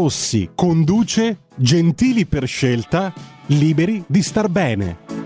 Rossi conduce Gentili per scelta, liberi di star bene.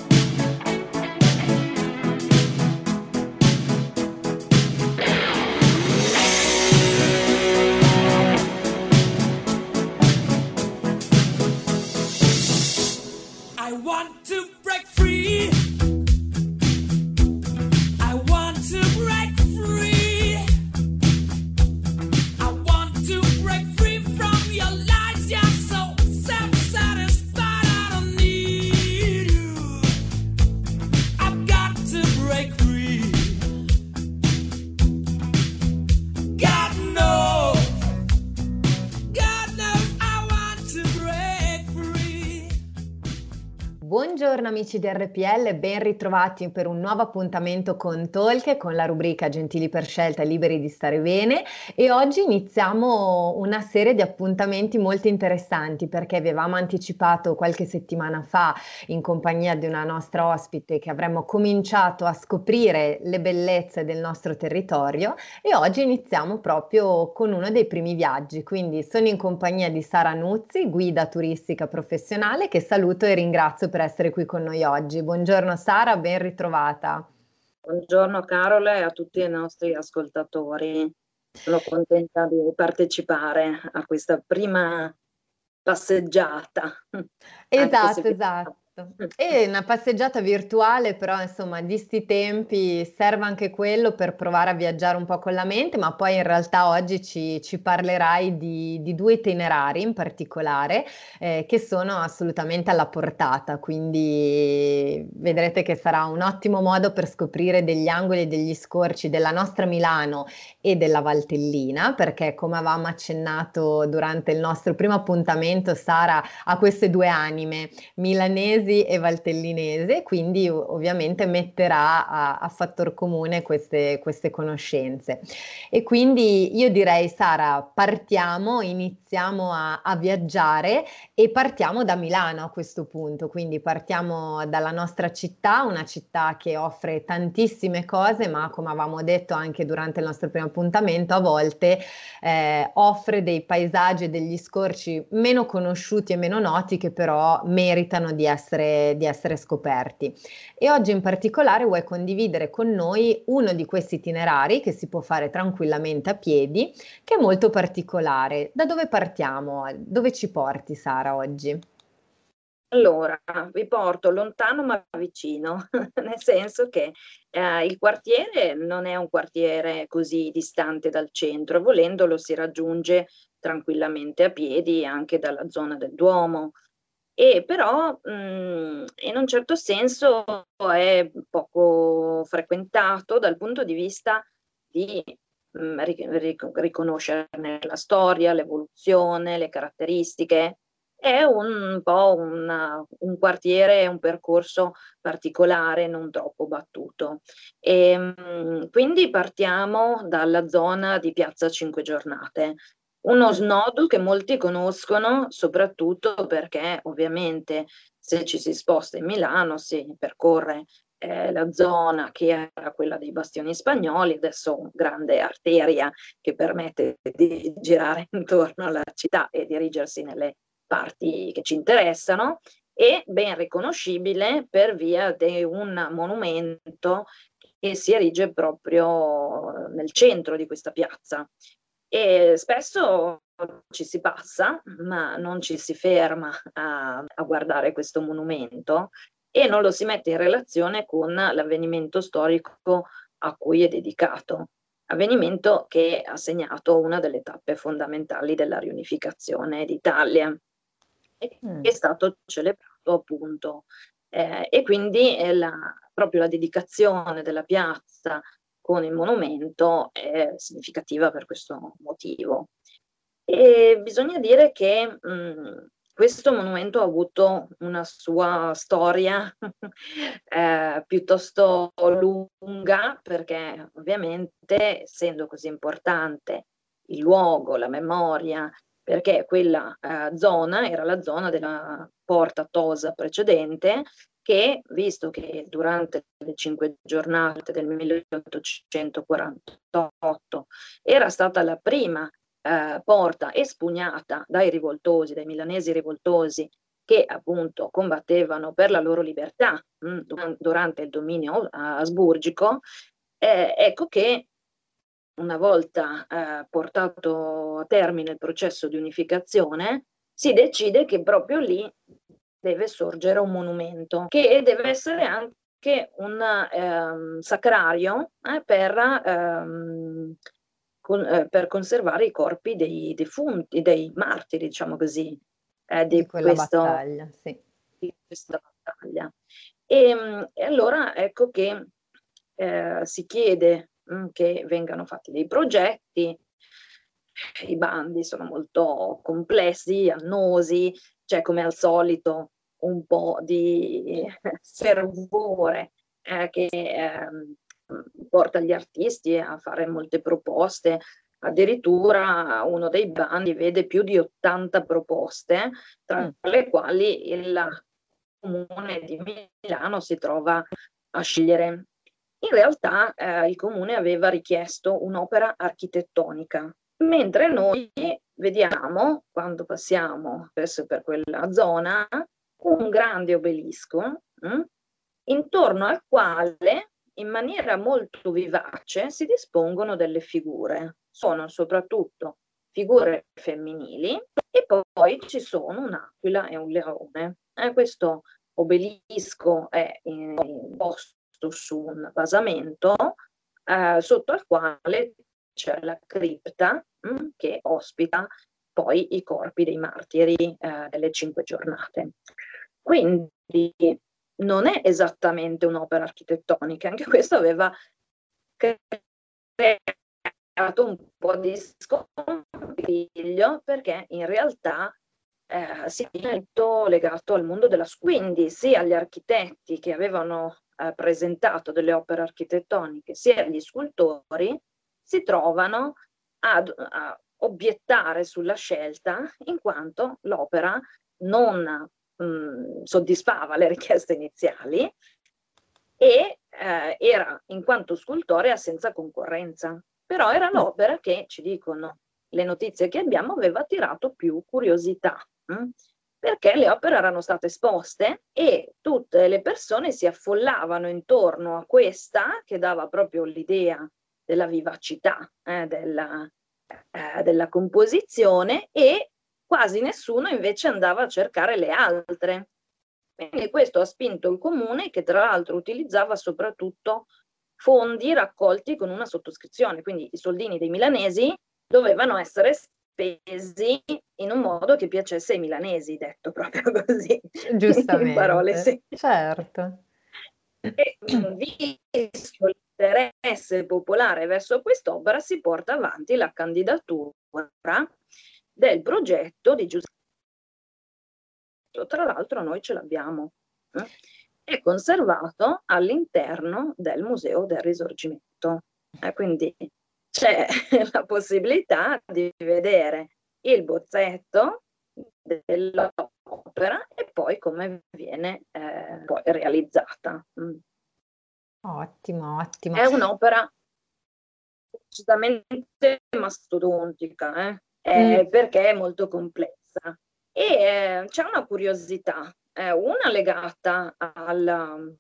Amici di RPL, ben ritrovati per un nuovo appuntamento con Talk, con la rubrica Gentili per scelta e liberi di stare bene. E oggi iniziamo una serie di appuntamenti molto interessanti perché avevamo anticipato qualche settimana fa in compagnia di una nostra ospite che avremmo cominciato a scoprire le bellezze del nostro territorio. E oggi iniziamo proprio con uno dei primi viaggi, quindi sono in compagnia di Sara Nuzzi, guida turistica professionale che saluto e ringrazio per essere qui con noi oggi. Buongiorno Sara, ben ritrovata. Buongiorno Carola e a tutti i nostri ascoltatori. Sono contenta di partecipare a questa prima passeggiata. Esatto, esatto. Esatto. E una passeggiata virtuale, però insomma, di sti tempi serve anche quello per provare a viaggiare un po' con la mente, ma poi in realtà oggi ci, ci parlerai di, di, due itinerari in particolare eh, che sono assolutamente alla portata, quindi vedrete che sarà un ottimo modo per scoprire degli angoli e degli scorci della nostra Milano e della Valtellina, perché come avevamo accennato durante il nostro primo appuntamento, Sara ha queste due anime, milanesi Milanesi e Valtellinese, quindi ovviamente metterà a, a fattor comune queste, queste, conoscenze. E quindi io direi, Sara, partiamo, iniziamo a, a viaggiare e partiamo da Milano a questo punto, quindi partiamo dalla nostra città, una città che offre tantissime cose, ma come avevamo detto anche durante il nostro primo appuntamento, a volte eh, offre dei paesaggi e degli scorci meno conosciuti e meno noti che però meritano di essere essere, di essere scoperti. E oggi in particolare vuoi condividere con noi uno di questi itinerari che si può fare tranquillamente a piedi, che è molto particolare. Da dove partiamo? Dove ci porti Sara oggi? Allora, vi porto lontano ma vicino, nel senso che eh, il quartiere non è un quartiere così distante dal centro, volendolo si raggiunge tranquillamente a piedi anche dalla zona del Duomo, e però mh, mhmm, in un certo senso è poco frequentato dal punto di vista di mh, mhmm, ric- riconoscerne la storia, l'evoluzione, le caratteristiche. È un po' una, un quartiere, un percorso particolare, non troppo battuto. E, mh, mhmm, quindi partiamo dalla zona di Piazza Cinque Giornate, uno snodo che molti conoscono soprattutto perché ovviamente se ci si sposta in Milano si percorre eh, la zona che era quella dei bastioni spagnoli, adesso grande arteria che permette di girare intorno alla città e dirigersi nelle parti che ci interessano e ben riconoscibile per via di un monumento che si erige proprio nel centro di questa piazza e spesso ci si passa, ma non ci si ferma a, a guardare questo monumento e non lo si mette in relazione con l'avvenimento storico a cui è dedicato, avvenimento che ha segnato una delle tappe fondamentali della riunificazione d'Italia e mm. che è stato celebrato appunto. Eh, e quindi la, proprio la dedicazione della piazza con il monumento è significativa per questo motivo. E bisogna dire che mh, questo monumento ha avuto una sua storia eh, piuttosto lunga perché ovviamente essendo così importante il luogo, la memoria, perché quella eh, zona era la zona della porta Tosa precedente che, visto che durante le cinque giornate del 1848 era stata la prima eh, porta espugnata dai rivoltosi, dai milanesi rivoltosi che appunto combattevano per la loro libertà mh, mm, durante il dominio asburgico, eh, ecco che una volta eh, portato a termine il processo di unificazione, si decide che proprio lì deve sorgere un monumento che deve essere anche un ehm, sacrario eh, per ehm, con, eh, per conservare i corpi dei defunti, dei martiri, diciamo così, eh, di, questo, battaglia, sì. di questa battaglia. E, ehm, e allora ecco che eh, si chiede mh, mm, che vengano fatti dei progetti, i bandi sono molto complessi, annosi, c'è come al solito un po' di fervore eh, che ehm, porta gli artisti a fare molte proposte, addirittura uno dei bandi vede più di 80 proposte, tra mm. le quali il comune di Milano si trova a scegliere. In realtà eh, il comune aveva richiesto un'opera architettonica, mentre noi vediamo, quando passiamo spesso per quella zona, un grande obelisco mh, hm, intorno al quale in maniera molto vivace si dispongono delle figure. Sono soprattutto figure femminili e poi ci sono un'aquila e un leone. Eh, questo obelisco è posto su un basamento eh, sotto al quale c'è la cripta mh, mm, che ospita poi i corpi dei martiri eh, delle cinque giornate. Quindi non è esattamente un'opera architettonica, anche questo aveva creato un po' di scompiglio perché in realtà eh, si è molto legato al mondo della scuola, quindi sia agli architetti che avevano eh, presentato delle opere architettoniche, sia agli scultori, si trovano ad, a obiettare sulla scelta in quanto l'opera non mh, mm, soddisfava le richieste iniziali e eh, era in quanto scultore senza concorrenza. Però era mm. l'opera che, ci dicono le notizie che abbiamo, aveva attirato più curiosità. Mh? Mm? perché le opere erano state esposte e tutte le persone si affollavano intorno a questa che dava proprio l'idea della vivacità eh, della, eh, della composizione e quasi nessuno invece andava a cercare le altre. Quindi questo ha spinto il comune che tra l'altro utilizzava soprattutto fondi raccolti con una sottoscrizione, quindi i soldini dei milanesi dovevano essere spesi in un modo che piacesse ai milanesi, detto proprio così. Giustamente. in parole semplici. Certo. E visto l'interesse popolare verso quest'opera si porta avanti la candidatura del progetto di giustizia. Tra l'altro noi ce l'abbiamo. Eh? È conservato all'interno del Museo del Risorgimento. Eh, quindi c'è la possibilità di vedere il bozzetto dell'opera e poi come viene eh, poi realizzata. Mm. Ottimo, ottimo. È un'opera decisamente mastodontica, eh? Eh, mm. perché è molto complessa. E eh, c'è una curiosità, eh, una legata al um,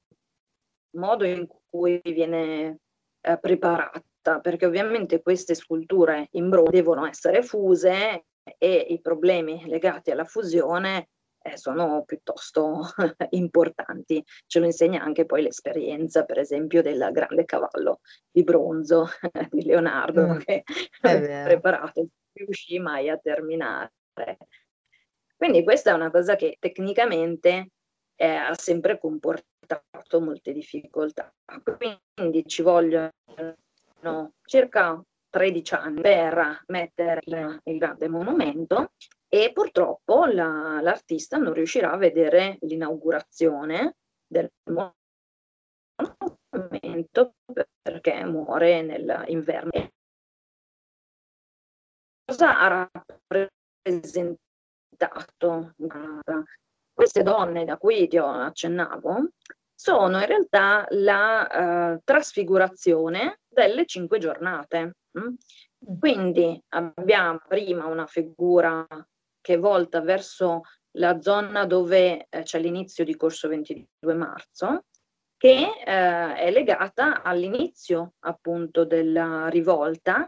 modo in cui viene eh, preparata, perché ovviamente queste sculture in bronzo devono essere fuse e i problemi legati alla fusione eh, sono piuttosto importanti. Ce lo insegna anche poi l'esperienza, per esempio, del grande cavallo di bronzo di Leonardo mm, che ha preparato riuscì mai a terminare. Quindi questa è una cosa che tecnicamente eh, ha sempre comportato molte difficoltà. Quindi ci vogliono circa 13 anni per mettere il, il grande monumento e purtroppo la, l'artista non riuscirà a vedere l'inaugurazione del monumento perché muore nell'inverno. Cosa ha rappresentato queste donne da cui ti accennavo? Sono in realtà la uh, trasfigurazione delle cinque giornate. Mm? Quindi abbiamo prima una figura che è volta verso la zona dove eh, c'è l'inizio di corso 22 marzo, che eh, è legata all'inizio appunto della rivolta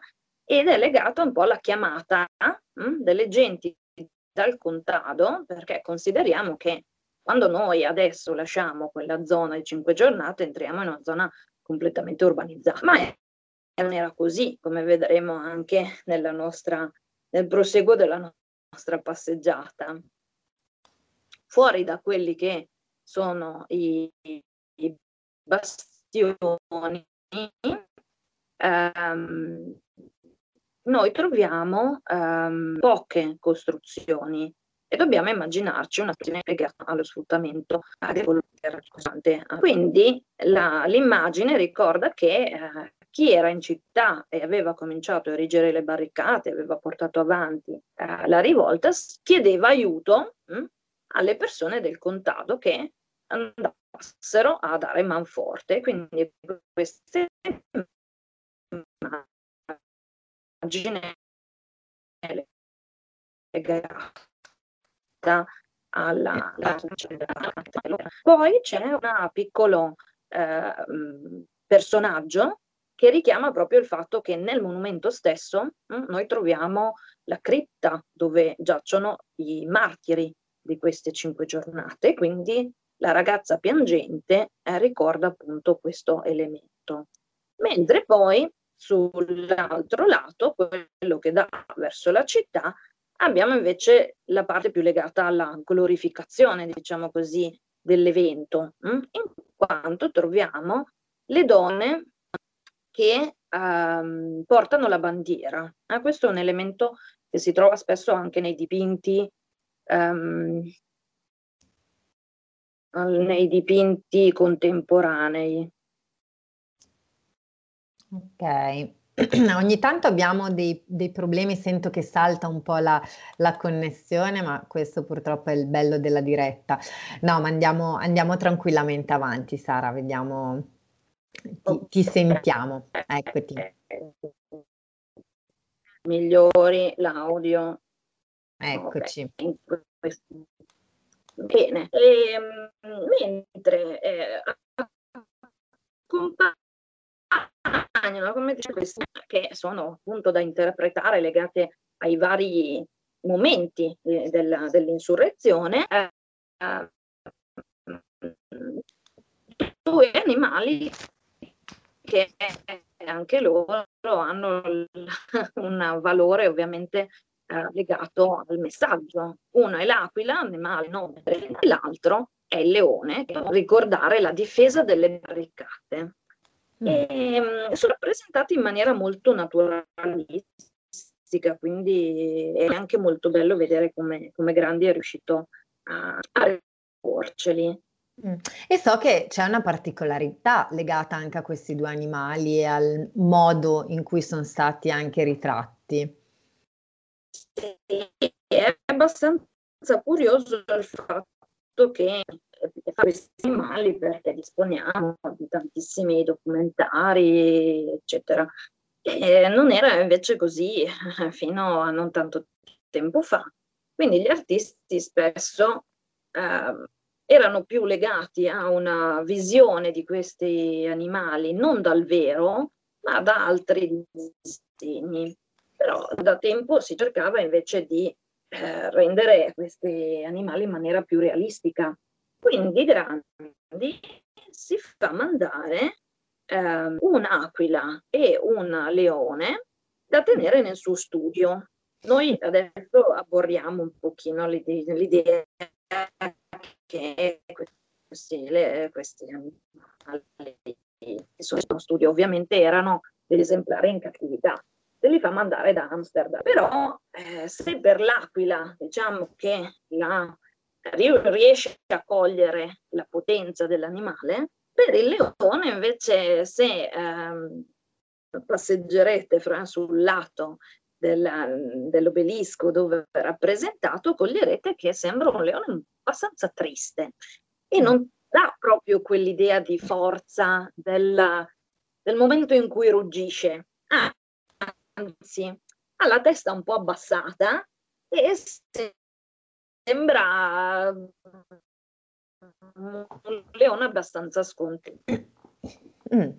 ed è legata un po' alla chiamata hm, delle genti dal contado, perché consideriamo che quando noi adesso lasciamo quella zona di cinque giornate, entriamo in una zona completamente urbanizzata. Ma non era così, come vedremo anche nostra, nel proseguo della nostra passeggiata. Fuori da quelli che sono i, i bastioni, ehm, noi troviamo ehm, poche costruzioni e dobbiamo immaginarci una situazione legata allo sfruttamento agricolo. Quindi la, l'immagine ricorda che eh, chi era in città e aveva cominciato a erigere le barricate, aveva portato avanti eh, la rivolta, chiedeva aiuto mh, hm, alle persone del contado che andassero a dare manforte. Quindi queste immagini legate alla, alla Poi c'è un piccolo eh, personaggio che richiama proprio il fatto che nel monumento stesso mh, noi troviamo la cripta dove giacciono i martiri di queste cinque giornate, quindi la ragazza piangente eh, ricorda appunto questo elemento. Mentre poi sull'altro lato, quello che dà verso la città, Abbiamo invece la parte più legata alla glorificazione, diciamo così, dell'evento? Mm? in quanto troviamo le donne che um, portano la bandiera. Eh, questo è un elemento che si trova spesso anche nei dipinti, um, nei dipinti contemporanei. Ok, Ogni tanto abbiamo dei, dei, problemi, sento che salta un po' la, la, connessione, ma questo purtroppo è il bello della diretta. No, ma andiamo, andiamo tranquillamente avanti, Sara, vediamo, ti, ti sentiamo, eccoti. Migliori l'audio. Eccoci. Bene, e, ehm, mentre eh, compare accompagnano, come dice questi, che sono appunto da interpretare legate ai vari momenti della, dell'insurrezione, eh, due animali che anche loro hanno un valore ovviamente eh, legato al messaggio. Uno è l'aquila, animale nome, e l'altro è il leone, ricordare la difesa delle barricate. Mm. E, ehm, sono rappresentati in maniera molto naturalistica, quindi è anche molto bello vedere come, come Grandi è riuscito a, a riporceli. Mm. E so che c'è una particolarità legata anche a questi due animali e al modo in cui sono stati anche ritratti. È abbastanza curioso il fatto che questi animali perché disponiamo di tantissimi documentari, eccetera. E non era invece così fino a non tanto tempo fa. Quindi gli artisti spesso eh, erano più legati a una visione di questi animali non dal vero, ma da altri disegni. Però da tempo si cercava invece di eh, rendere questi animali in maniera più realistica. Quindi Grandi si fa mandare eh, un'aquila e un leone da tenere nel suo studio. Noi adesso aborriamo un pochino l'idea, l'idea che questi, le, questi animali sono in studio ovviamente erano degli esemplari in cattività, se li fa mandare da Amsterdam. Però eh, se per l'aquila diciamo che la, riesce a cogliere la potenza dell'animale, per il leone invece se ehm, passeggerete fra, sul lato della, dell'obelisco dove è rappresentato, coglierete che sembra un leone abbastanza triste e non dà proprio quell'idea di forza della, del momento in cui ruggisce. Ah, anzi, ha la testa un po' abbassata e sembra un leone abbastanza scontento. Mm.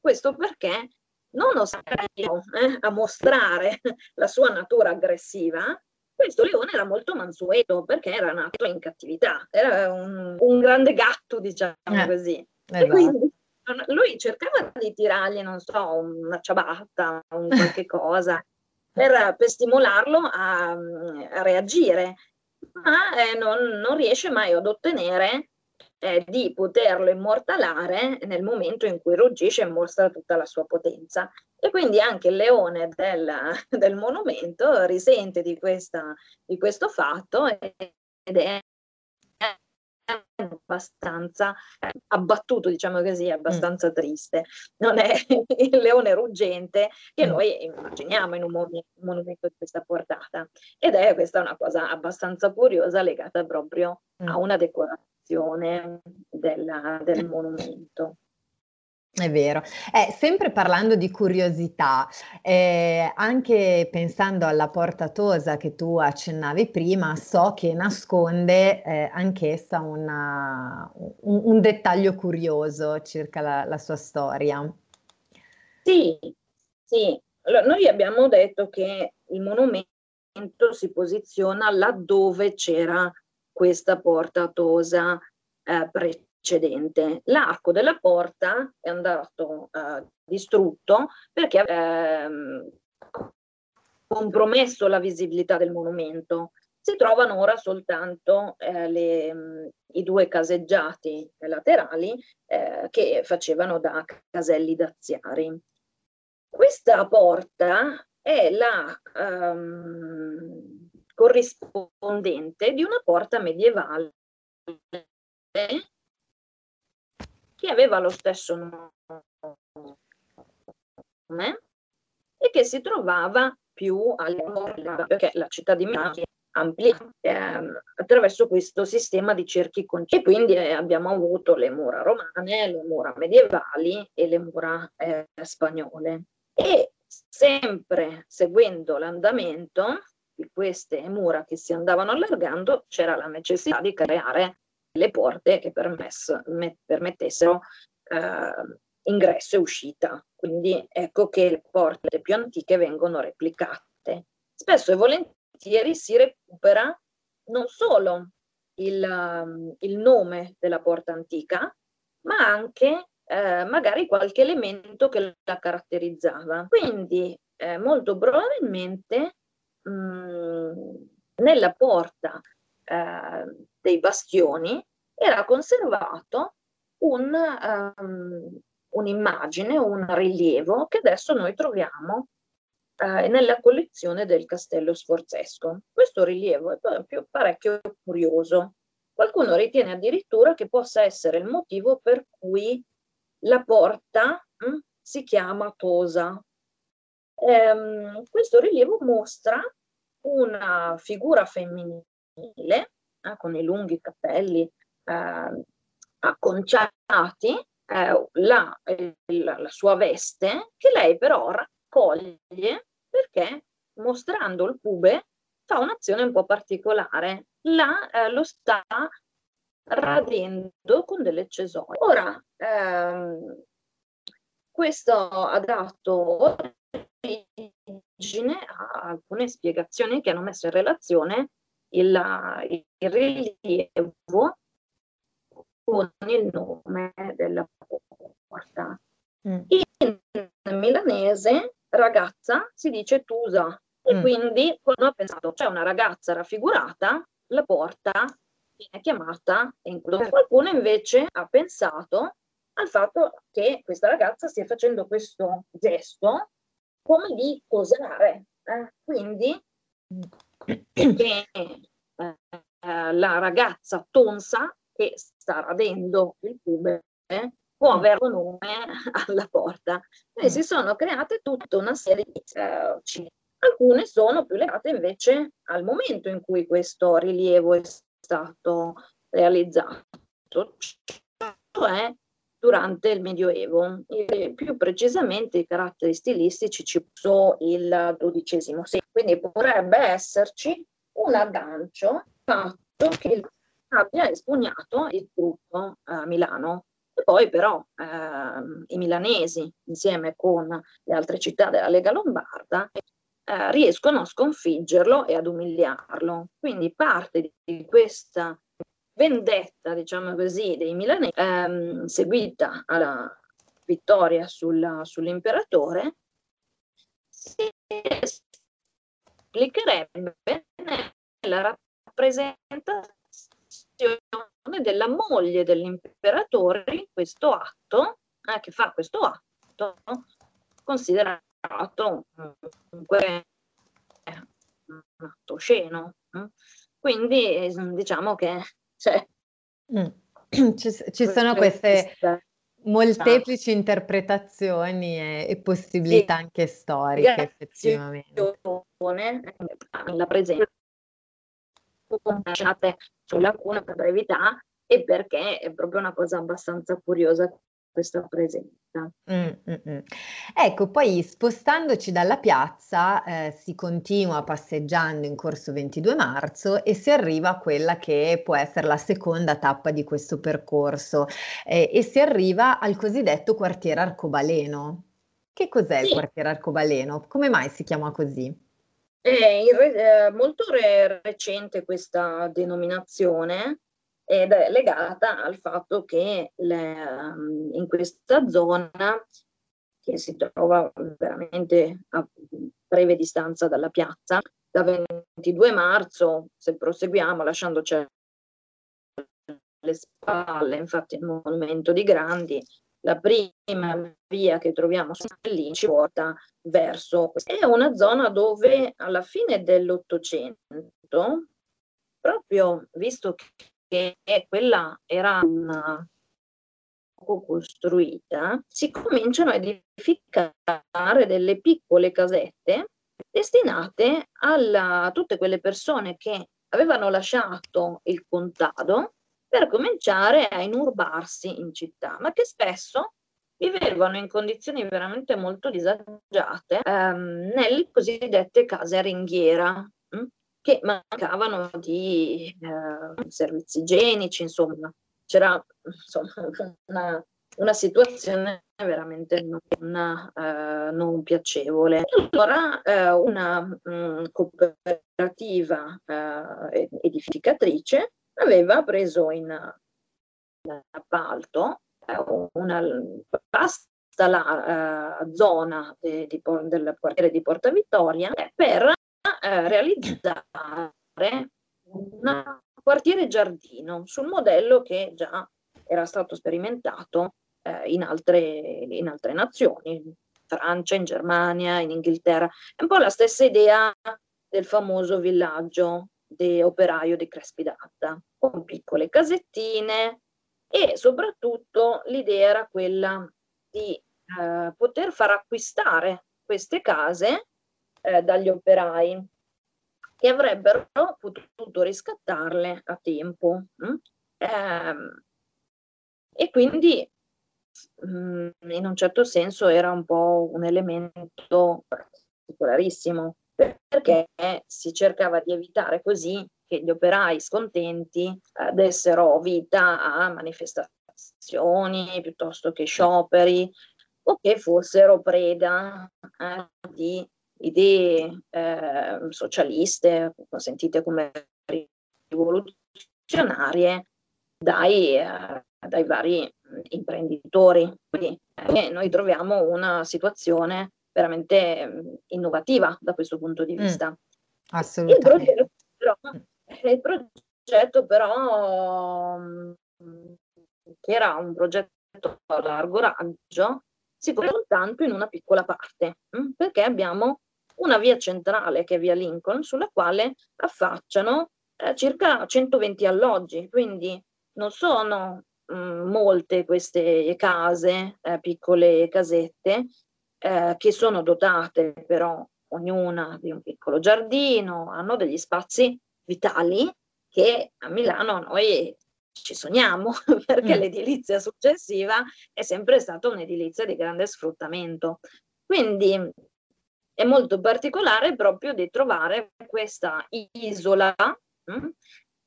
Questo perché non ostativo eh, a mostrare la sua natura aggressiva, questo leone era molto mansueto perché era nato in cattività, era un, un grande gatto, diciamo eh, così. Esatto. E quindi lui cercava di tirargli, non so, una ciabatta, un qualche cosa, per, per stimolarlo a, a, reagire, ma eh, non, non riesce mai ad ottenere eh, di poterlo immortalare nel momento in cui ruggisce e mostra tutta la sua potenza. E quindi anche il leone del, del monumento risente di, questa, di questo fatto ed è abbastanza abbattuto, diciamo così, abbastanza mm. triste. Non è il leone ruggente che mm. noi immaginiamo in un monumento di questa portata. Ed è questa una cosa abbastanza curiosa legata proprio mm. a una decorazione della, del monumento. È vero. Eh, sempre parlando di curiosità, eh, anche pensando alla porta tosa che tu accennavi prima, so che nasconde eh, anch'essa una, un, un, dettaglio curioso circa la, la sua storia. Sì, sì. Allora, noi abbiamo detto che il monumento si posiziona laddove c'era questa porta tosa eh, precedente precedente. L'arco della porta è andato eh, distrutto perché ha eh, compromesso la visibilità del monumento. Si trovano ora soltanto eh, le, i due caseggiati laterali eh, che facevano da caselli daziari. Questa porta è la um, corrispondente di una porta medievale che aveva lo stesso nome e che si trovava più all'epoca, perché la città di Milano amplia eh, attraverso questo sistema di cerchi concentrici. Quindi eh, abbiamo avuto le mura romane, le mura medievali e le mura eh, spagnole. E sempre seguendo l'andamento di queste mura che si andavano allargando, c'era la necessità di creare le porte che permesso, me, permettessero eh, ingresso e uscita. Quindi ecco che le porte più antiche vengono replicate. Spesso e volentieri si recupera non solo il, um, il nome della porta antica, ma anche eh, magari qualche elemento che la caratterizzava. Quindi eh, molto probabilmente mh, mm, nella porta eh, dei bastioni era conservato un, um, un'immagine, un rilievo che adesso noi troviamo eh, nella collezione del Castello Sforzesco. Questo rilievo è più parecchio curioso. Qualcuno ritiene addirittura che possa essere il motivo per cui la porta mh, hm, si chiama Tosa. Ehm, questo rilievo mostra una figura femminile eh, con i lunghi capelli eh, acconciati, eh, la, la, la sua veste, che lei però raccoglie perché mostrando il pube fa un'azione un po' particolare. La, eh, lo sta radendo con delle cesoie. Ora, ehm, questo ha dato origine a alcune spiegazioni che hanno messo in relazione il, il rilievo con il nome della porta. Mm. In milanese ragazza si dice Tusa e mm. quindi quando ho pensato c'è una ragazza raffigurata, la porta viene chiamata in Qualcuno invece ha pensato al fatto che questa ragazza stia facendo questo gesto come di posare. Eh? Quindi che eh, la ragazza tonsa che sta radendo il pube eh, può avere un nome alla porta. E si sono create tutta una serie di eh, Alcune sono più legate invece al momento in cui questo rilievo è stato realizzato, cioè durante il Medioevo. E più precisamente i caratteri stilistici ci sono il XII secolo, quindi potrebbe esserci un aggancio fatto che abbia espugnato il gruppo a Milano. E poi però eh, i milanesi, insieme con le altre città della Lega Lombarda, eh, riescono a sconfiggerlo e ad umiliarlo. Quindi parte di questa vendetta, diciamo così, dei milanesi, ehm, seguita alla vittoria sulla, sull'imperatore, si esplicherebbe nella rappresentazione della moglie dell'imperatore in questo atto, eh, che fa questo atto, considerato comunque un atto osceno. Eh. Quindi diciamo che cioè, mm. ci, ci, sono queste molteplici interpretazioni e, e possibilità sì. anche storiche, effettivamente. La presenza sulla lacuna per brevità e perché è proprio una cosa abbastanza curiosa questa presenza. Mm, mm, mm. Ecco, poi spostandoci dalla piazza eh, si continua passeggiando in corso 22 marzo e si arriva a quella che può essere la seconda tappa di questo percorso eh, e si arriva al cosiddetto quartiere arcobaleno. Che cos'è sì. il quartiere arcobaleno? Come mai si chiama così? È re- eh, molto re- recente questa denominazione ed è legata al fatto che le, um, in questa zona, che si trova veramente a breve distanza dalla piazza, da 22 marzo, se proseguiamo lasciandoci le spalle, infatti il monumento di Grandi, la prima via che troviamo lì ci porta verso è una zona dove alla fine dell'Ottocento, proprio visto che quella era una costruita, si cominciano a edificare delle piccole casette destinate alla, a tutte quelle persone che avevano lasciato il contado per cominciare a inurbarsi in città, ma che spesso vivevano in condizioni veramente molto disagiate ehm, nelle cosiddette case ringhiera? Che mancavano di eh, servizi igienici, insomma, c'era insomma, una, una situazione veramente non, eh, non piacevole. Allora eh, una mh, mm, cooperativa eh, edificatrice aveva preso in, in appalto eh, una vasta la, uh, zona di, di, del quartiere di Porta Vittoria per realizzare un quartiere giardino sul modello che già era stato sperimentato eh, in, altre, in altre nazioni, in Francia, in Germania, in Inghilterra. È un po' la stessa idea del famoso villaggio di operaio di Crespi d'Adda, con piccole casettine e soprattutto l'idea era quella di eh, poter far acquistare queste case eh, dagli operai che avrebbero potuto riscattarle a tempo. Eh, e quindi mm, in un certo senso era un po' un elemento particolarissimo perché si cercava di evitare così che gli operai scontenti eh, dessero vita a manifestazioni piuttosto che scioperi o che fossero preda eh, di idee eh, socialiste, sentite come rivoluzionarie, dai, eh, dai vari imprenditori. Quindi eh, noi troviamo una situazione veramente innovativa da questo punto di mm, vista. Mm, assolutamente. Il progetto, però, il progetto però che era un progetto a largo raggio si copre soltanto in una piccola parte, perché abbiamo una via centrale che è via Lincoln, sulla quale affacciano eh, circa 120 alloggi, quindi non sono mh, mm, molte queste case, eh, piccole casette, eh, che sono dotate però ognuna di un piccolo giardino, hanno degli spazi vitali che a Milano noi ci sogniamo, perché mm. l'edilizia successiva è sempre stata un'edilizia di grande sfruttamento. Quindi è molto particolare proprio di trovare questa isola mm,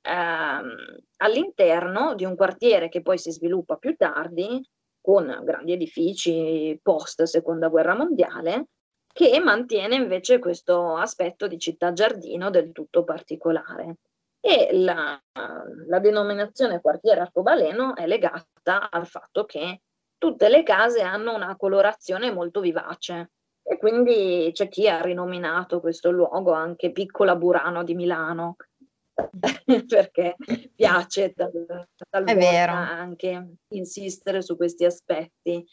ehm, all'interno di un quartiere che poi si sviluppa più tardi con grandi edifici post seconda guerra mondiale che mantiene invece questo aspetto di città giardino del tutto particolare. E la, la denominazione quartiere arcobaleno è legata al fatto che tutte le case hanno una colorazione molto vivace e quindi c'è chi ha rinominato questo luogo anche Piccola Burano di Milano, perché piace tal, talvolta anche insistere su questi aspetti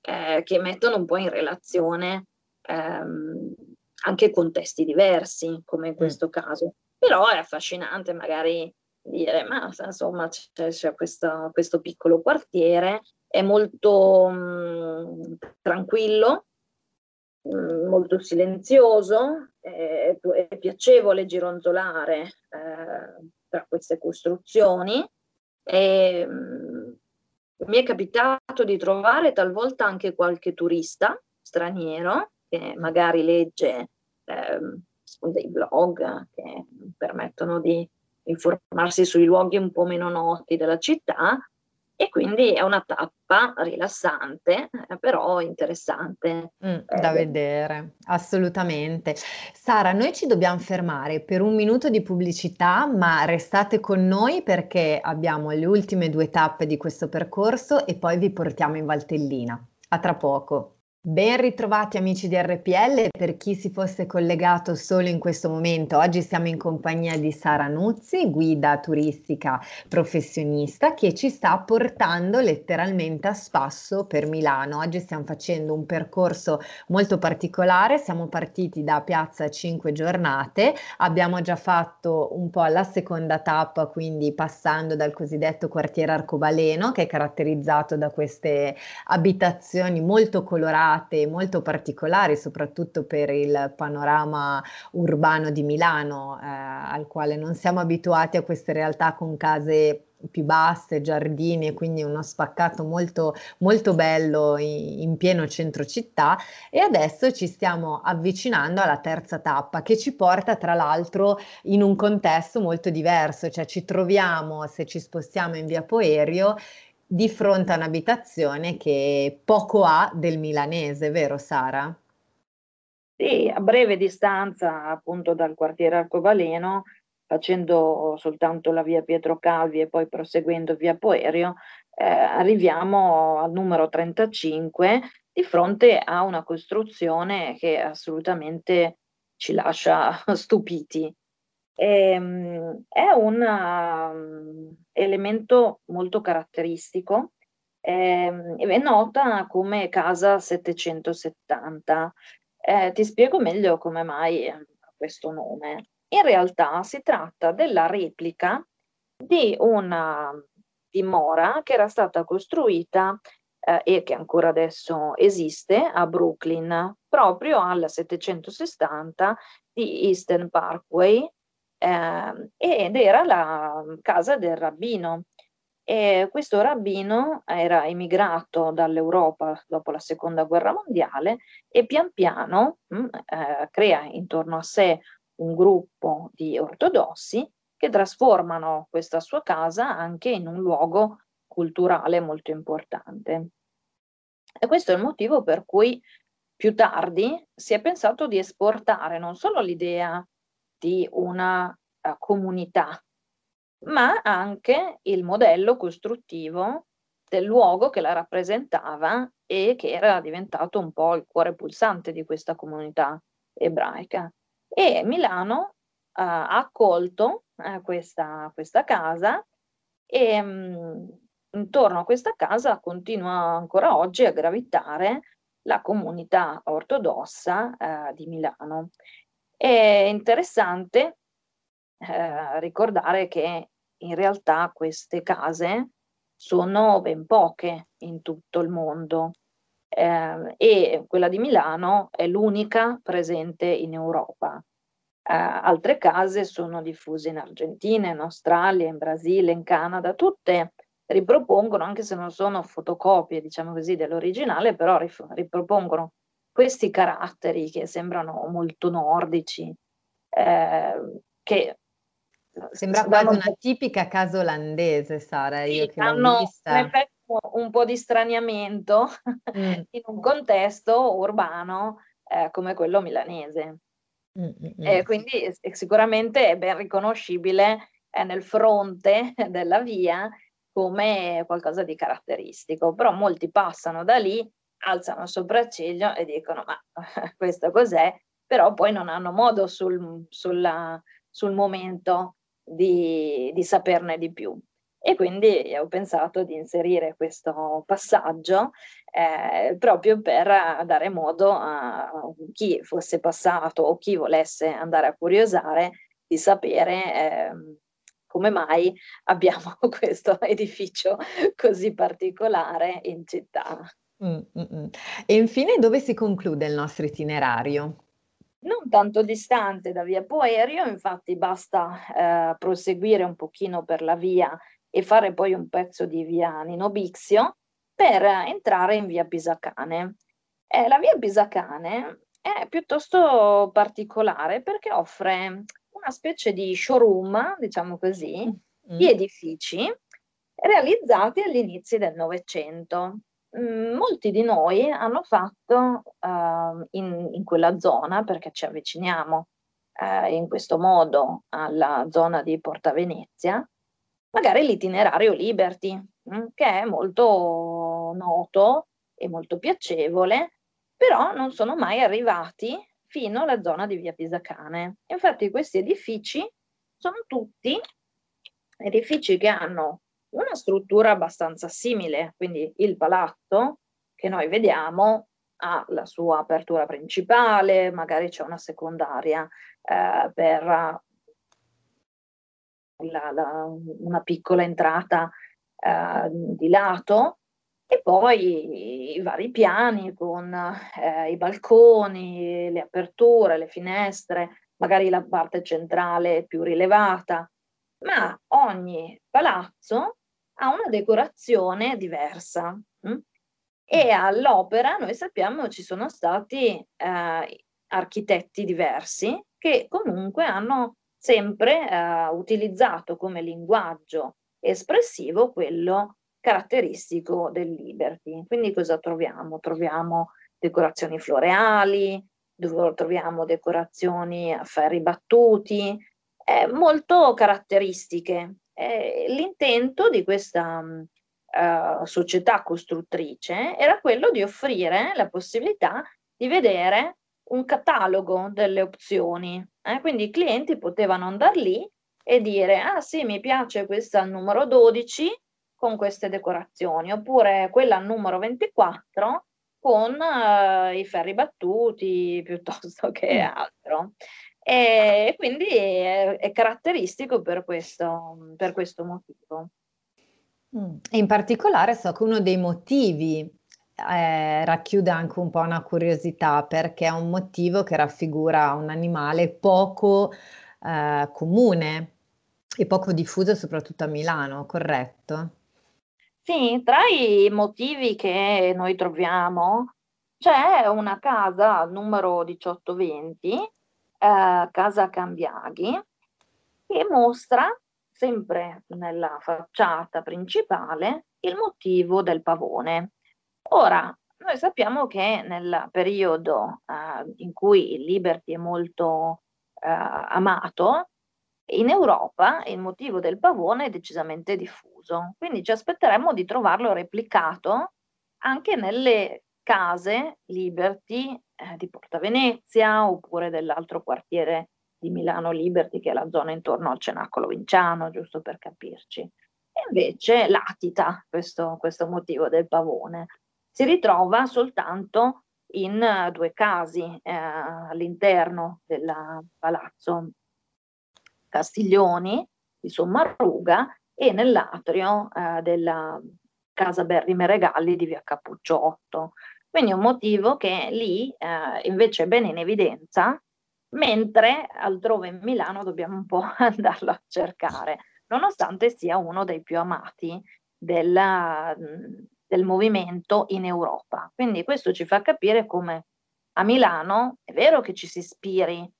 eh, che mettono un po' in relazione ehm, anche contesti diversi, come in mm. questo mm. caso. Però è affascinante magari dire, ma insomma c'è, c'è questo, questo, piccolo quartiere, è molto mh, mm, tranquillo, molto silenzioso, è, piacevole gironzolare eh, tra queste costruzioni. E, mh, mi è capitato di trovare talvolta anche qualche turista straniero che magari legge eh, dei blog che permettono di informarsi sui luoghi un po' meno noti della città e quindi è una tappa rilassante, eh, però interessante. Mm, da vedere, assolutamente. Sara, noi ci dobbiamo fermare per un minuto di pubblicità, ma restate con noi perché abbiamo le ultime due tappe di questo percorso e poi vi portiamo in Valtellina. A tra poco. Ben ritrovati amici di RPL, per chi si fosse collegato solo in questo momento, oggi siamo in compagnia di Sara Nuzzi, guida turistica professionista che ci sta portando letteralmente a spasso per Milano. Oggi stiamo facendo un percorso molto particolare, siamo partiti da Piazza 5 giornate, abbiamo già fatto un po' la seconda tappa, quindi passando dal cosiddetto quartiere arcobaleno che è caratterizzato da queste abitazioni molto colorate trovate molto particolari, soprattutto per il panorama urbano di Milano, eh, al quale non siamo abituati a queste realtà con case più basse, giardini e quindi uno spaccato molto, molto bello in, in, pieno centro città. E adesso ci stiamo avvicinando alla terza tappa che ci porta tra l'altro in un contesto molto diverso, cioè ci troviamo se ci spostiamo in via Poerio di fronte a un'abitazione che poco ha del milanese, vero Sara? Sì, a breve distanza appunto dal quartiere Arcobaleno, facendo soltanto la via Pietro Calvi e poi proseguendo via Poerio, eh, arriviamo al numero 35 di fronte a una costruzione che assolutamente ci lascia stupiti. Ehm, è un um, elemento molto caratteristico, ehm, è nota come casa 770. Eh, ti spiego meglio come mai questo nome. In realtà si tratta della replica di una dimora che era stata costruita eh, e che ancora adesso esiste a Brooklyn, proprio al 760 di Eastern Parkway, eh, ed era la casa del rabbino. E questo rabbino era emigrato dall'Europa dopo la seconda guerra mondiale e pian piano mh, mm, eh, crea intorno a sé un gruppo di ortodossi che trasformano questa sua casa anche in un luogo culturale molto importante. E questo è il motivo per cui più tardi si è pensato di esportare non solo l'idea di una uh, comunità, ma anche il modello costruttivo del luogo che la rappresentava e che era diventato un po' il cuore pulsante di questa comunità ebraica. E Milano uh, ha accolto uh, questa, questa, casa e, um, intorno a questa casa continua ancora oggi a gravitare la comunità ortodossa eh, di Milano. È interessante eh, ricordare che in realtà queste case sono ben poche in tutto il mondo eh, e quella di Milano è l'unica presente in Europa. Eh, altre case sono diffuse in Argentina, in Australia, in Brasile, in Canada, tutte ripropongono, anche se non sono fotocopie, diciamo così, dell'originale, però ripropongono questi caratteri che sembrano molto nordici, eh, che Sembra quasi una tipica casa olandese, Sara, io che hanno vista. un po' di straniamento mm. in un contesto urbano eh, come quello milanese. Mm, mm, mm. quindi sicuramente è ben riconoscibile eh, nel fronte della via come qualcosa di caratteristico, però molti passano da lì, alzano il sopracciglio e dicono ma questo cos'è? Però poi non hanno modo sul, sulla, sul momento di, di saperne di più. E quindi ho pensato di inserire questo passaggio eh, proprio per dare modo a chi fosse passato o chi volesse andare a curiosare di sapere eh, come mai abbiamo questo edificio così particolare in città. Mm, mm, mm. E infine dove si conclude il nostro itinerario? Non tanto distante da via Poerio, infatti basta eh, proseguire un pochino per la via e fare poi un pezzo di via Nino Bixio per entrare in via Pisacane. Eh, la via Pisacane è piuttosto particolare perché offre una specie di showroom, diciamo così, mm. di edifici realizzati agli inizi del Novecento. Mm, molti di noi hanno fatto uh, in, in, quella zona, perché ci avviciniamo uh, in questo modo alla zona di Porta Venezia, magari l'itinerario Liberty, mh, mm, che è molto noto e molto piacevole, però non sono mai arrivati fino alla zona di via Pisacane. Infatti questi edifici sono tutti edifici che hanno una struttura abbastanza simile, quindi il palazzo che noi vediamo ha la sua apertura principale, magari c'è una secondaria eh, per la, la, una piccola entrata eh, di lato e poi i vari piani con eh, i balconi, le aperture, le finestre, magari la parte centrale più rilevata, ma ogni palazzo ha una decorazione diversa. Mh? Mm? E all'opera noi sappiamo ci sono stati eh, architetti diversi che comunque hanno sempre eh, utilizzato come linguaggio espressivo quello caratteristico del Liberty. Quindi cosa troviamo? Troviamo decorazioni floreali, troviamo decorazioni a ferri battuti, eh, molto caratteristiche. Eh, l'intento di questa uh, società costruttrice era quello di offrire la possibilità di vedere un catalogo delle opzioni. Eh? Quindi i clienti potevano andare lì e dire, ah sì, mi piace questa al numero 12 con queste decorazioni, oppure quella al numero 24 con uh, i ferri battuti piuttosto che mm. altro. E quindi è, è caratteristico per questo, per questo motivo. Mm. In particolare so che uno dei motivi eh, racchiude anche un po' una curiosità perché è un motivo che raffigura un animale poco eh, comune e poco diffuso soprattutto a Milano, corretto? Sì, tra i motivi che noi troviamo c'è una casa numero 1820, eh, Casa Cambiaghi, che mostra sempre nella facciata principale il motivo del pavone. Ora, noi sappiamo che nel periodo eh, in cui il Liberty è molto eh, amato, in Europa il motivo del pavone è decisamente diffuso, quindi ci aspetteremmo di trovarlo replicato anche nelle case Liberty eh, di Porta Venezia oppure dell'altro quartiere di Milano Liberty, che è la zona intorno al Cenacolo Vinciano, giusto per capirci. e invece latita questo, questo motivo del pavone. Si ritrova soltanto in uh, due casi eh, all'interno del palazzo Castiglioni di Sommaruga e nell'atrio eh, della casa Berrime Regalli di via Cappuccio 8. Quindi un motivo che lì eh, invece è ben in evidenza, mentre altrove in Milano dobbiamo un po' andarlo a cercare, nonostante sia uno dei più amati della, del movimento in Europa. Quindi questo ci fa capire come a Milano è vero che ci si ispiri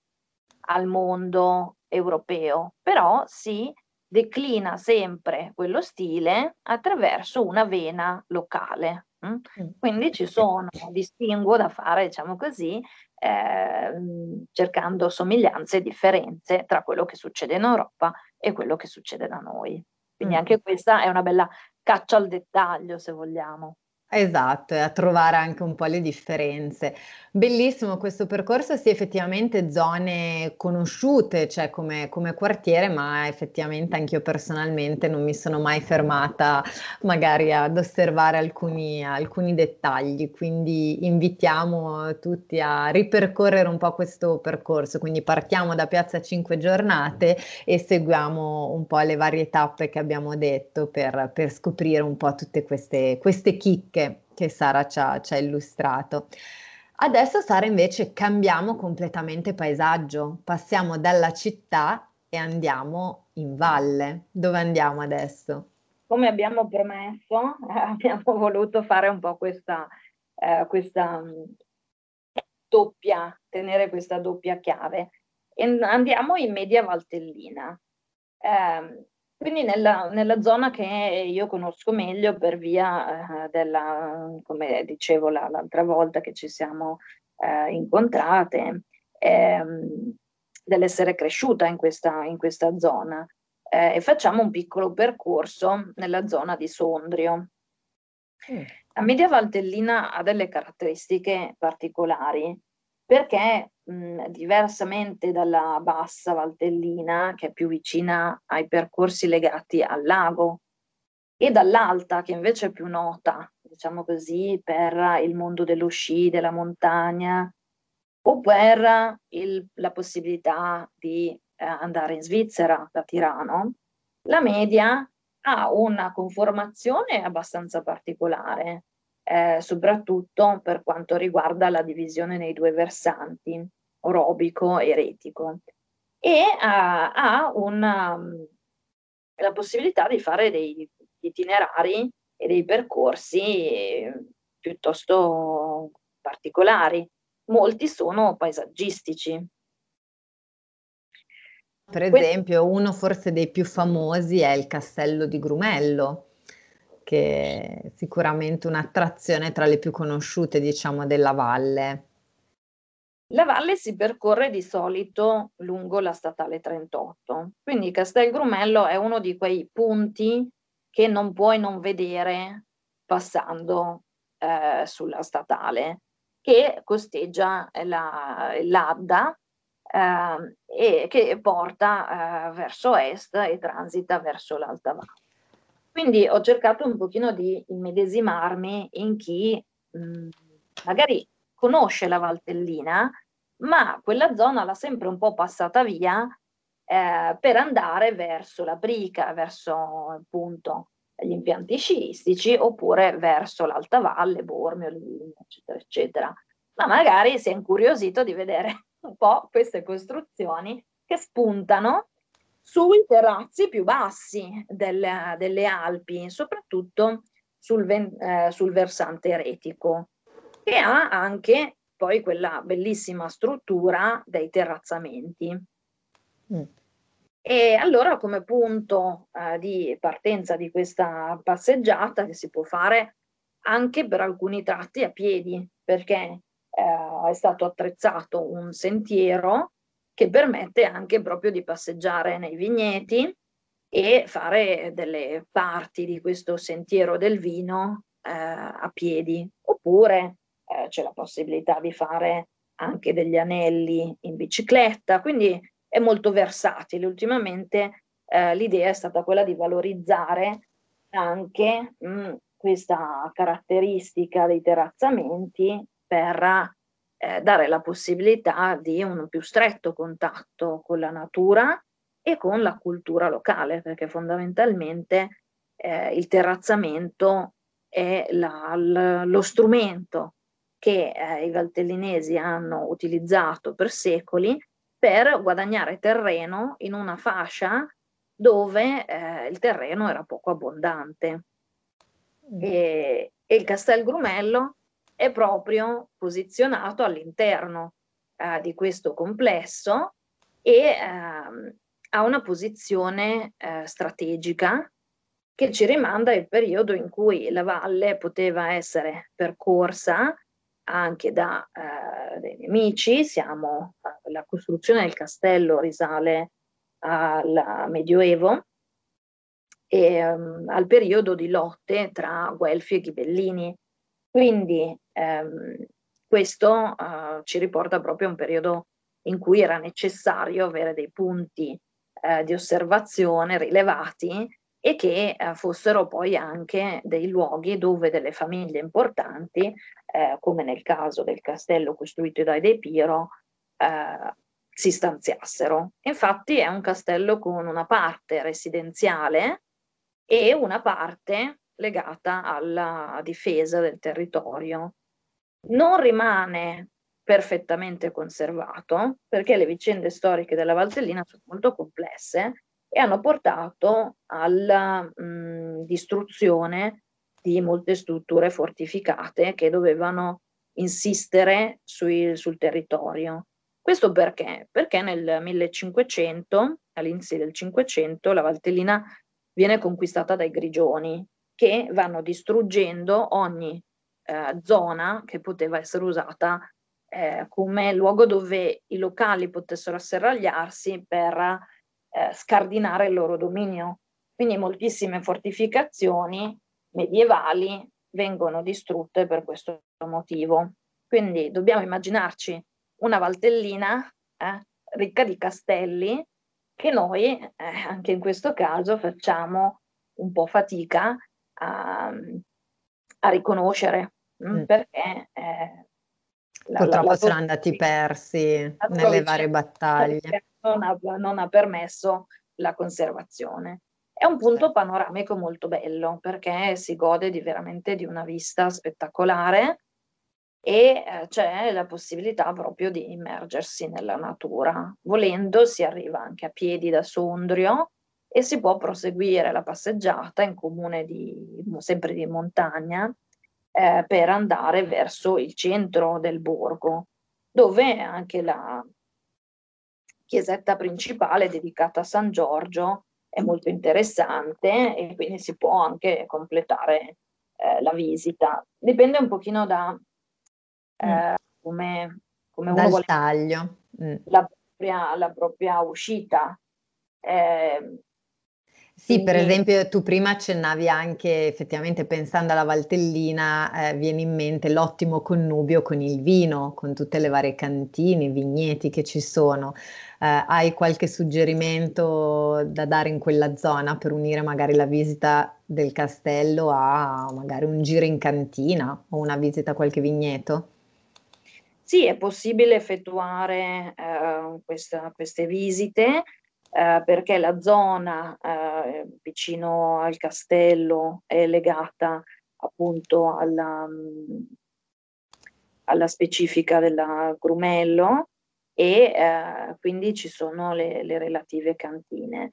al mondo europeo, però si declina sempre quello stile attraverso una vena locale. Mm? Mm. Quindi ci sono distinguo da fare, diciamo così, eh, cercando somiglianze e differenze tra quello che succede in Europa e quello che succede da noi. Quindi mm. anche questa è una bella caccia al dettaglio, se vogliamo. Esatto, e a trovare anche un po' le differenze. Bellissimo questo percorso, sì, effettivamente zone conosciute, cioè come, come quartiere, ma effettivamente anch'io personalmente non mi sono mai fermata magari ad osservare alcuni, alcuni dettagli, quindi invitiamo tutti a ripercorrere un po' questo percorso, quindi partiamo da Piazza Cinque Giornate e seguiamo un po' le varie tappe che abbiamo detto per, per scoprire un po' tutte queste, queste chicche che, che Sara ci ha, ci ha illustrato. Adesso Sara invece cambiamo completamente paesaggio, passiamo dalla città e andiamo in valle. Dove andiamo adesso? Come abbiamo promesso, abbiamo voluto fare un po' questa, eh, questa mm, doppia, tenere questa doppia chiave. E andiamo in media valtellina. Eh, quindi nella, nella, zona che io conosco meglio per via eh, della, come dicevo la, l'altra volta che ci siamo eh, incontrate, ehm, dell'essere cresciuta in questa, in questa zona. Eh, e facciamo un piccolo percorso nella zona di Sondrio. Mm. La media valtellina ha delle caratteristiche particolari perché diversamente dalla bassa Valtellina, che è più vicina ai percorsi legati al lago, e dall'alta, che invece è più nota, diciamo così, per il mondo dello sci, della montagna, o per il, la possibilità di eh, andare in Svizzera da Tirano, la media ha una conformazione abbastanza particolare, eh, soprattutto per quanto riguarda la divisione nei due versanti, orobico e retico. E ha, ha una, la possibilità di fare dei itinerari e dei percorsi piuttosto particolari. Molti sono paesaggistici. Per esempio, uno forse dei più famosi è il castello di Grumello, che è sicuramente un'attrazione tra le più conosciute, diciamo, della valle. La valle si percorre di solito lungo la statale 38, quindi Castel Grumello è uno di quei punti che non puoi non vedere passando eh, sulla statale, che costeggia la, l'Adda eh, e che porta eh, verso est e transita verso l'Alta Valle. Quindi ho cercato un pochino di immedesimarmi in chi mh, mm, magari conosce la Valtellina, ma quella zona l'ha sempre un po' passata via eh, per andare verso la Brica, verso appunto gli impianti sciistici oppure verso l'Alta Valle, Bormio, eccetera, eccetera. Ma magari si è incuriosito di vedere un po' queste costruzioni che spuntano sui terrazzi più bassi delle, delle Alpi, soprattutto sul, eh, sul versante eretico, che ha anche poi quella bellissima struttura dei terrazzamenti. Mm. E allora come punto eh, di partenza di questa passeggiata che si può fare anche per alcuni tratti a piedi, perché eh, è stato attrezzato un sentiero che permette anche proprio di passeggiare nei vigneti e fare delle parti di questo sentiero del vino eh, a piedi, oppure eh, c'è la possibilità di fare anche degli anelli in bicicletta, quindi è molto versatile. Ultimamente eh, l'idea è stata quella di valorizzare anche mh, mm, questa caratteristica dei terrazzamenti per eh, dare la possibilità di un più stretto contatto con la natura e con la cultura locale, perché fondamentalmente eh, il terrazzamento è la, l- lo strumento che eh, i valtellinesi hanno utilizzato per secoli per guadagnare terreno in una fascia dove eh, il terreno era poco abbondante. Mm. E, e il Castel Grumello è proprio posizionato all'interno eh, di questo complesso e eh, ha una posizione eh, strategica che ci rimanda al periodo in cui la valle poteva essere percorsa anche da eh, dei nemici. Siamo, la costruzione del castello risale al Medioevo e um, al periodo di lotte tra Guelfi e Ghibellini. Quindi um, questo uh, ci riporta proprio a un periodo in cui era necessario avere dei punti uh, di osservazione rilevati e che uh, fossero poi anche dei luoghi dove delle famiglie importanti, come nel caso del castello costruito dai De Piro, si stanziassero. Infatti è un castello con una parte residenziale e una parte legata alla difesa del territorio. Non rimane perfettamente conservato perché le vicende storiche della Valtellina sono molto complesse e hanno portato alla mh, distruzione di molte strutture fortificate che dovevano insistere sui, sul territorio. Questo perché? Perché nel 1500, all'inizio del 500, la Valtellina viene conquistata dai grigioni che vanno distruggendo ogni eh, zona che poteva essere usata eh, come luogo dove i locali potessero asserragliarsi per eh, scardinare il loro dominio. Quindi moltissime fortificazioni medievali vengono distrutte per questo motivo. Quindi dobbiamo immaginarci una Valtellina eh, ricca di castelli che noi, eh, anche in questo caso, facciamo un po' fatica a, a riconoscere, mm. mm. perché eh, la, purtroppo la, la sono andati persi nelle varie battaglie. Non ha, non ha permesso la conservazione. È un punto panoramico molto bello perché si gode di veramente di una vista spettacolare e eh, c'è la possibilità proprio di immergersi nella natura. Volendo si arriva anche a piedi da Sondrio e si può proseguire la passeggiata in comune di, sempre di montagna eh, per andare verso il centro del borgo, dove anche la chiesetta principale dedicata a San Giorgio è molto interessante e quindi si può anche completare eh, la visita. Dipende un pochino da Mm. eh, come, come uno vuole taglio. Mm. La, propria, la propria uscita. Eh, sì, per esempio tu prima accennavi anche, effettivamente pensando alla Valtellina, eh, viene in mente l'ottimo connubio con il vino, con tutte le varie cantine, vigneti che ci sono. Eh, hai qualche suggerimento da dare in quella zona per unire magari la visita del castello a magari un giro in cantina o una visita a qualche vigneto? Sì, è possibile effettuare eh, questa, queste visite eh, perché la zona eh, vicino al castello è legata appunto alla, mm, alla specifica del grumello e eh, quindi ci sono le, le relative cantine.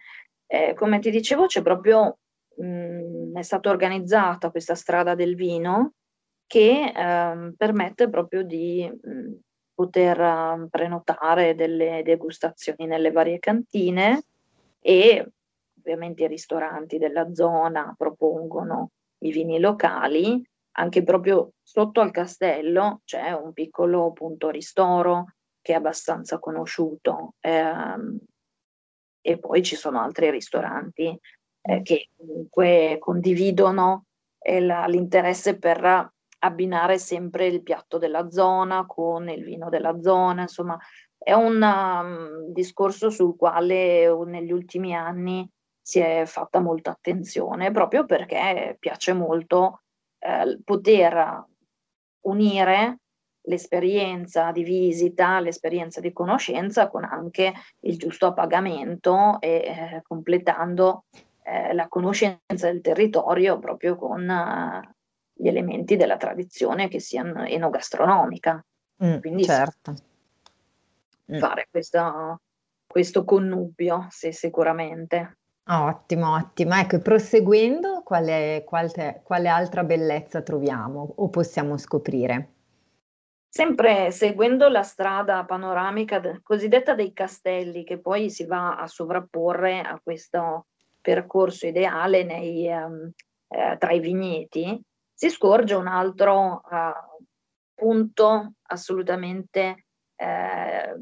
Eh, come ti dicevo, c'è proprio, mh, mm, è stata organizzata questa strada del vino che eh, permette proprio di mh, poter uh, prenotare delle degustazioni nelle varie cantine e ovviamente i ristoranti della zona propongono i vini locali, anche proprio sotto al castello c'è un piccolo punto ristoro che è abbastanza conosciuto ehm, e poi ci sono altri ristoranti eh, che comunque condividono eh, l'interesse per abbinare sempre il piatto della zona con il vino della zona, insomma è un um, discorso sul quale negli ultimi anni si è fatta molta attenzione proprio perché piace molto eh, poter unire l'esperienza di visita, l'esperienza di conoscenza con anche il giusto appagamento e eh, completando eh, la conoscenza del territorio proprio con uh, gli elementi della tradizione che siano enogastronomica. Mm, Quindi certo. Mm. fare questo connubio, sì, sicuramente. Ottimo, ottimo. Ecco, proseguendo, quale, quale, quale altra bellezza troviamo o possiamo scoprire? Sempre seguendo la strada panoramica de- cosiddetta dei castelli, che poi si va a sovrapporre a questo percorso ideale nei, um, eh, tra i vigneti, si scorge un altro uh, punto assolutamente eh,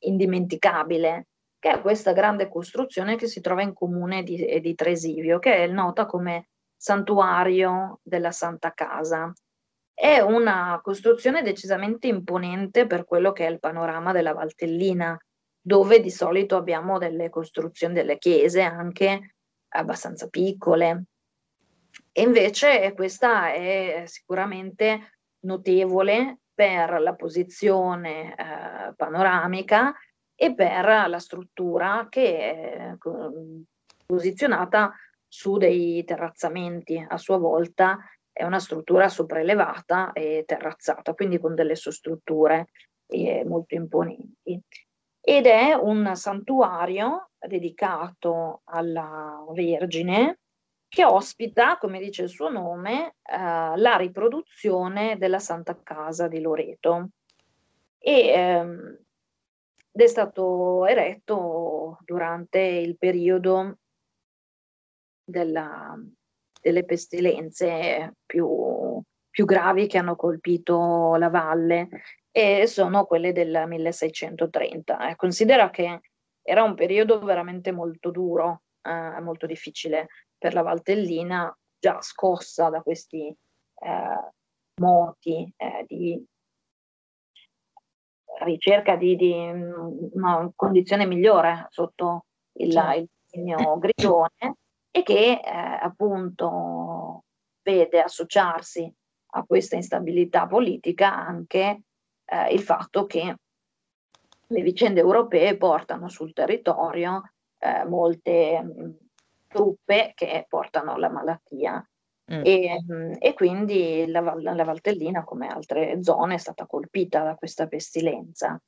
indimenticabile, che è questa grande costruzione che si trova in comune di, di Tresivio, che è nota come santuario della Santa Casa. È una costruzione decisamente imponente per quello che è il panorama della Valtellina, dove di solito abbiamo delle costruzioni delle chiese anche abbastanza piccole. E invece questa è sicuramente notevole per la posizione eh, panoramica e per la struttura che è posizionata su dei terrazzamenti. A sua volta è una struttura sopraelevata e terrazzata, quindi con delle sottostrutture eh, molto imponenti. Ed è un santuario dedicato alla Vergine che ospita, come dice il suo nome, eh, la riproduzione della Santa Casa di Loreto. E, ehm, ed è stato eretto durante il periodo della, delle pestilenze più, più gravi che hanno colpito la valle e sono quelle del 1630. Eh, considera che era un periodo veramente molto duro, eh, molto difficile per la Valtellina, già scossa da questi eh, moti eh, di ricerca di, di, una condizione migliore sotto il, certo. il segno grigione e che eh, appunto vede associarsi a questa instabilità politica anche eh, il fatto che le vicende europee portano sul territorio eh, molte mh, truppe che portano la malattia. Mm. E, mh, e, quindi la, la, Valtellina, come altre zone, è stata colpita da questa pestilenza.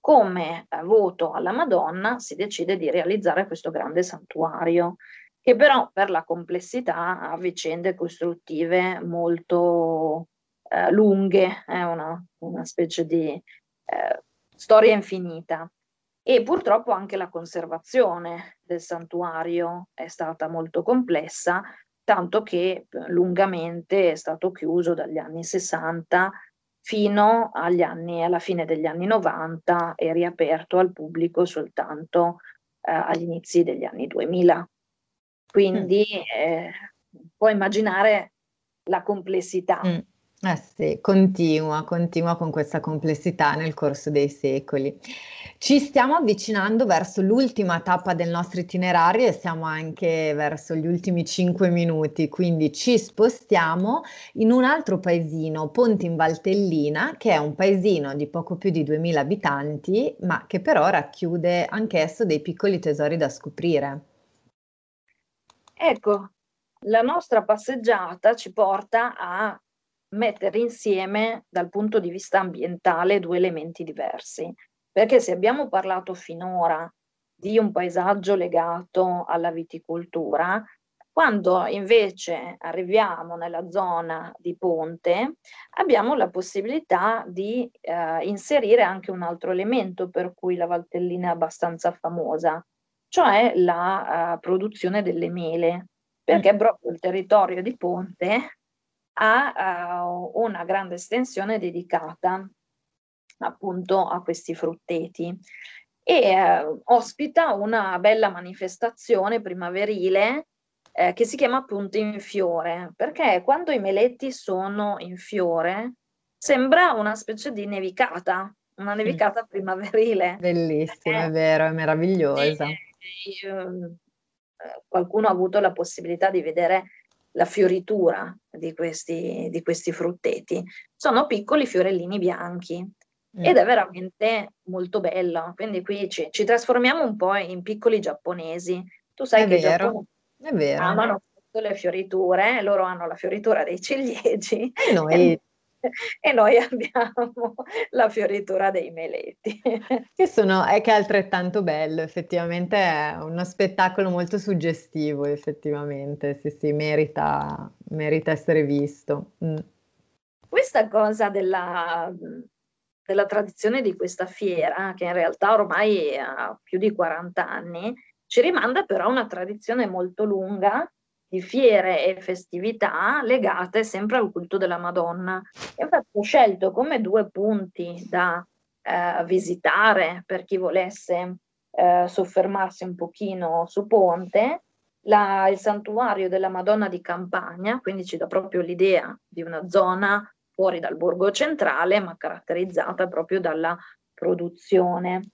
Come voto alla Madonna si decide di realizzare questo grande santuario, che però per la complessità ha vicende costruttive molto eh, lunghe, è una, una, specie di eh, storia infinita. E purtroppo anche la conservazione del santuario è stata molto complessa, tanto che lungamente è stato chiuso dagli anni 60 fino agli anni, alla fine degli anni 90 e riaperto al pubblico soltanto eh, agli inizi degli anni 2000. Quindi mm. eh, puoi immaginare la complessità. Mm. Eh sì, continua, continua con questa complessità nel corso dei secoli. Ci stiamo avvicinando verso l'ultima tappa del nostro itinerario e siamo anche verso gli ultimi cinque minuti, quindi ci spostiamo in un altro paesino, Ponte in Valtellina, che è un paesino di poco più di 2000 abitanti, ma che però racchiude anch'esso dei piccoli tesori da scoprire. Ecco, la nostra passeggiata ci porta a mettere insieme dal punto di vista ambientale due elementi diversi. Perché se abbiamo parlato finora di un paesaggio legato alla viticoltura, quando invece arriviamo nella zona di Ponte, abbiamo la possibilità di eh, inserire anche un altro elemento per cui la Valtellina è abbastanza famosa, cioè la uh, produzione delle mele, perché mm. proprio il territorio di Ponte ha uh, una grande estensione dedicata appunto a questi frutteti e uh, ospita una bella manifestazione primaverile eh, che si chiama appunto in fiore, perché quando i meletti sono in fiore sembra una specie di nevicata, una nevicata primaverile. Bellissima, è vero, è meravigliosa. E, e, eh, qualcuno ha avuto la possibilità di vedere la fioritura di questi, di questi frutteti. Sono piccoli fiorellini bianchi mm. ed è veramente molto bello. Quindi qui ci, ci, trasformiamo un po' in piccoli giapponesi. Tu sai è che vero, è vero. amano le fioriture, loro hanno la fioritura dei ciliegi e noi e noi abbiamo la fioritura dei meleti. Che, sono, è che è altrettanto bello, effettivamente è uno spettacolo molto suggestivo, effettivamente, sì, sì, merita, merita essere visto. Mm. Questa cosa della, della tradizione di questa fiera, che in realtà ormai ha più di 40 anni, ci rimanda però a una tradizione molto lunga di fiere e festività legate sempre al culto della Madonna. Infatti ho scelto come due punti da eh, visitare per chi volesse eh, soffermarsi un pochino su Ponte, la, il santuario della Madonna di Campagna, quindi ci dà proprio l'idea di una zona fuori dal borgo centrale, ma caratterizzata proprio dalla produzione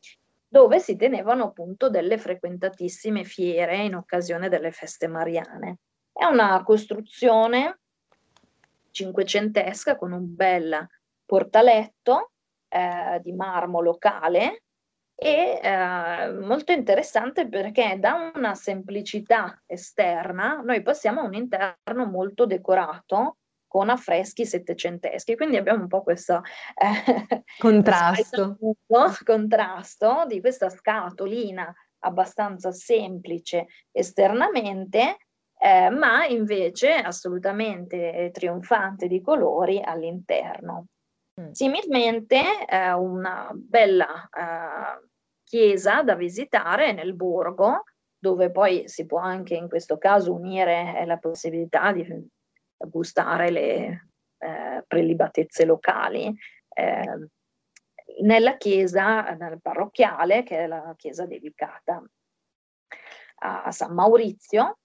dove si tenevano appunto delle frequentatissime fiere in occasione delle feste mariane. È una costruzione cinquecentesca con un bel portaletto eh, di marmo locale e eh, molto interessante perché da una semplicità esterna noi passiamo a un interno molto decorato con affreschi settecenteschi, quindi abbiamo un po' questo eh, contrasto. contrasto di questa scatolina abbastanza semplice esternamente, eh, ma invece assolutamente trionfante di colori all'interno. Mm. Similmente eh, una bella eh, chiesa da visitare nel borgo, dove poi si può anche in questo caso unire eh, la possibilità di gustare le eh, prelibatezze locali. Eh, nella chiesa nel parrocchiale, che è la chiesa dedicata a San Maurizio,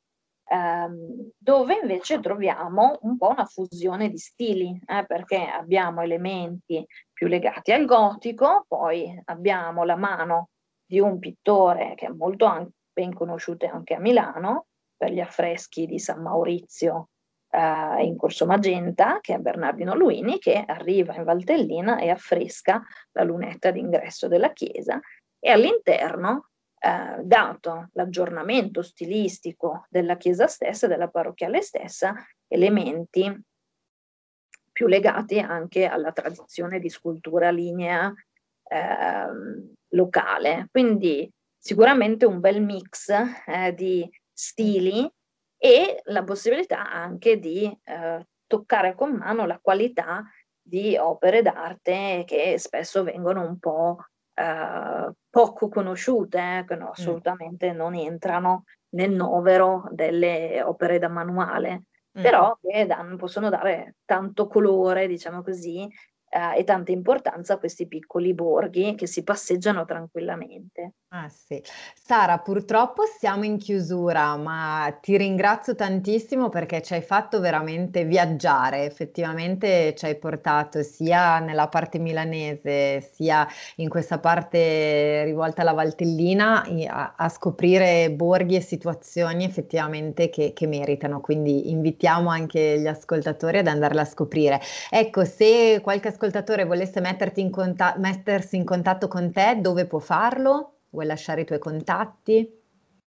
ehm, dove invece troviamo un po' una fusione di stili, eh, perché abbiamo elementi più legati al gotico, poi abbiamo la mano di un pittore che è molto an- ben conosciuto anche a Milano per gli affreschi di San Maurizio eh, in Corso Magenta, che è Bernardino Luini, che arriva in Valtellina e affresca la lunetta d'ingresso della chiesa e all'interno, eh, dato l'aggiornamento stilistico della chiesa stessa, della parrocchiale stessa, elementi più legati anche alla tradizione di scultura lignea eh, locale. Quindi sicuramente un bel mix eh, di stili e la possibilità anche di eh, toccare con mano la qualità di opere d'arte che spesso vengono un po' eh, poco conosciute, eh, che no, mm. assolutamente mm. non entrano nel novero delle opere da manuale, mm. però che danno, possono dare tanto colore, diciamo così, eh, e tanta importanza a questi piccoli borghi che si passeggiano tranquillamente. Ah sì. Sara, purtroppo siamo in chiusura, ma ti ringrazio tantissimo perché ci hai fatto veramente viaggiare, effettivamente ci hai portato sia nella parte milanese sia in questa parte rivolta alla Valtellina a, a scoprire borghi e situazioni effettivamente che, che meritano, quindi invitiamo anche gli ascoltatori ad andarla a scoprire. Ecco, se qualche ascoltatore volesse in conta- mettersi in contatto con te, dove può farlo? Vuoi lasciare i tuoi contatti?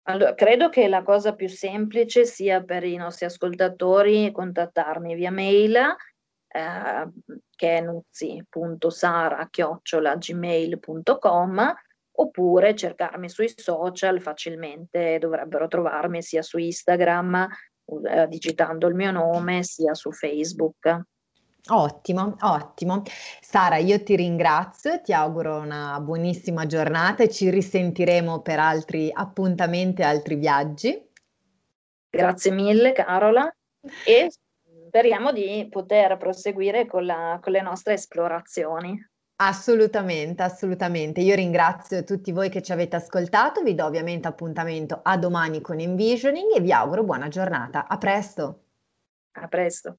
Allora, credo che la cosa più semplice sia per i nostri ascoltatori contattarmi via mail eh, che è nuzzi.sara-gmail.com oppure cercarmi sui social facilmente dovrebbero trovarmi sia su Instagram eh, digitando il mio nome sia su Facebook. Ottimo, ottimo. Sara, io ti ringrazio, ti auguro una buonissima giornata e ci risentiremo per altri appuntamenti, altri viaggi. Grazie mille Carola e speriamo di poter proseguire con, la, con le nostre esplorazioni. Assolutamente, assolutamente. Io ringrazio tutti voi che ci avete ascoltato, vi do ovviamente appuntamento a domani con Envisioning e vi auguro buona giornata. A presto. A presto.